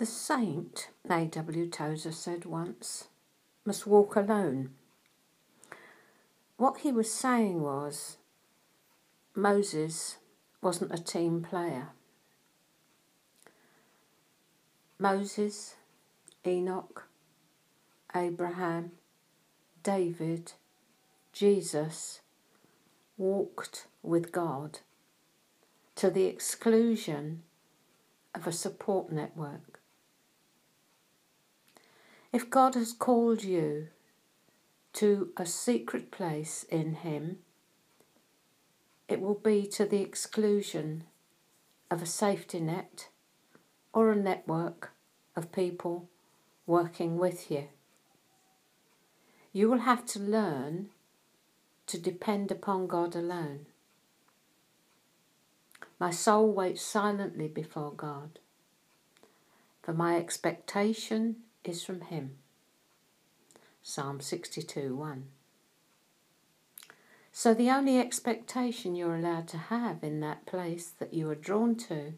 The saint, A.W. Tozer said once, must walk alone. What he was saying was Moses wasn't a team player. Moses, Enoch, Abraham, David, Jesus walked with God to the exclusion of a support network. If God has called you to a secret place in Him, it will be to the exclusion of a safety net or a network of people working with you. You will have to learn to depend upon God alone. My soul waits silently before God, for my expectation is from Him. Psalm 62 1. So, the only expectation you're allowed to have in that place that you are drawn to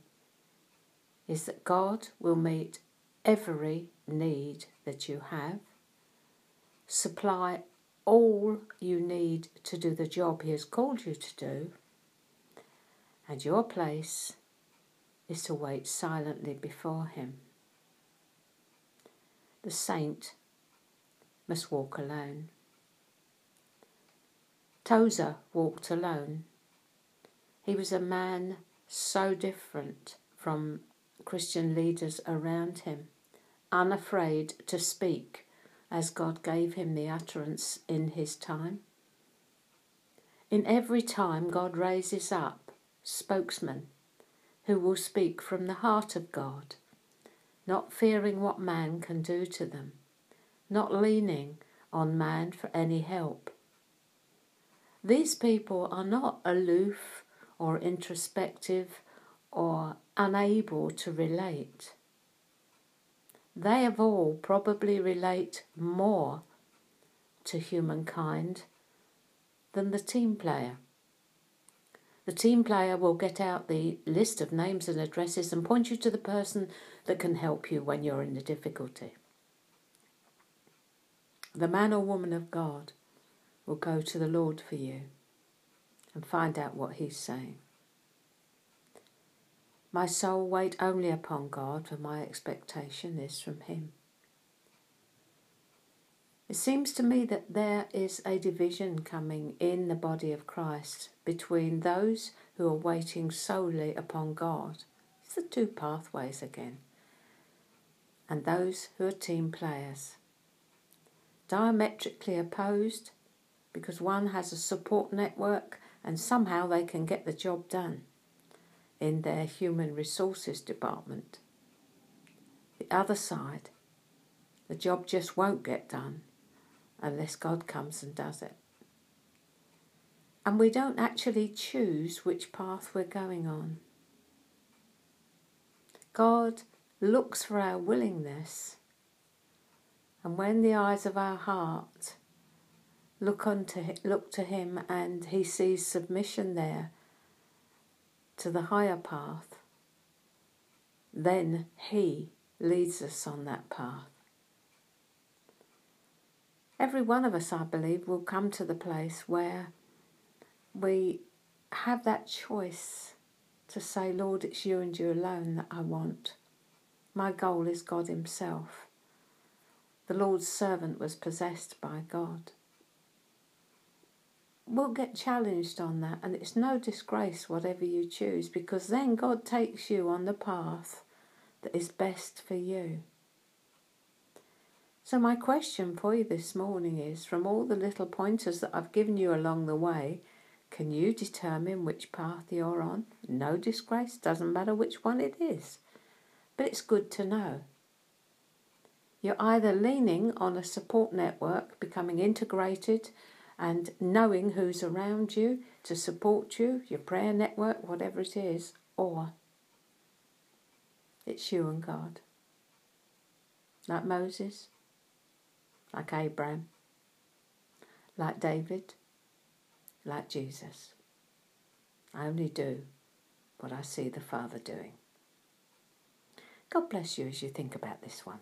is that God will meet every need that you have, supply all you need to do the job He has called you to do, and your place is to wait silently before Him. The saint must walk alone. Tozer walked alone. He was a man so different from Christian leaders around him, unafraid to speak as God gave him the utterance in his time. In every time, God raises up spokesmen who will speak from the heart of God, not fearing what man can do to them, not leaning on man for any help. These people are not aloof or introspective or unable to relate they of all probably relate more to humankind than the team player. The team player will get out the list of names and addresses and point you to the person that can help you when you're in a difficulty. The man or woman of God will go to the Lord for you and find out what He's saying. My soul wait only upon God, for my expectation is from Him. It seems to me that there is a division coming in the body of Christ between those who are waiting solely upon God. It's the two pathways again. And those who are team players. Diametrically opposed because one has a support network and somehow they can get the job done in their human resources department. The other side, the job just won't get done unless God comes and does it. And we don't actually choose which path we're going on. God looks for our willingness, and when the eyes of our heart look unto look to Him and He sees submission there, to the higher path, then He leads us on that path. Every one of us, I believe, will come to the place where we have that choice to say, Lord, it's you and you alone that I want. My goal is God Himself. The Lord's servant was possessed by God We'll get challenged on that, and it's no disgrace whatever you choose because then God takes you on the path that is best for you. So, my question for you this morning is from all the little pointers that I've given you along the way, can you determine which path you're on? No disgrace, doesn't matter which one it is. But it's good to know. You're either leaning on a support network, becoming integrated and knowing who's around you to support you, your prayer network, whatever it is, or it's you and God. Like Moses, like Abraham, like David, like Jesus. I only do what I see the Father doing. God bless you as you think about this one.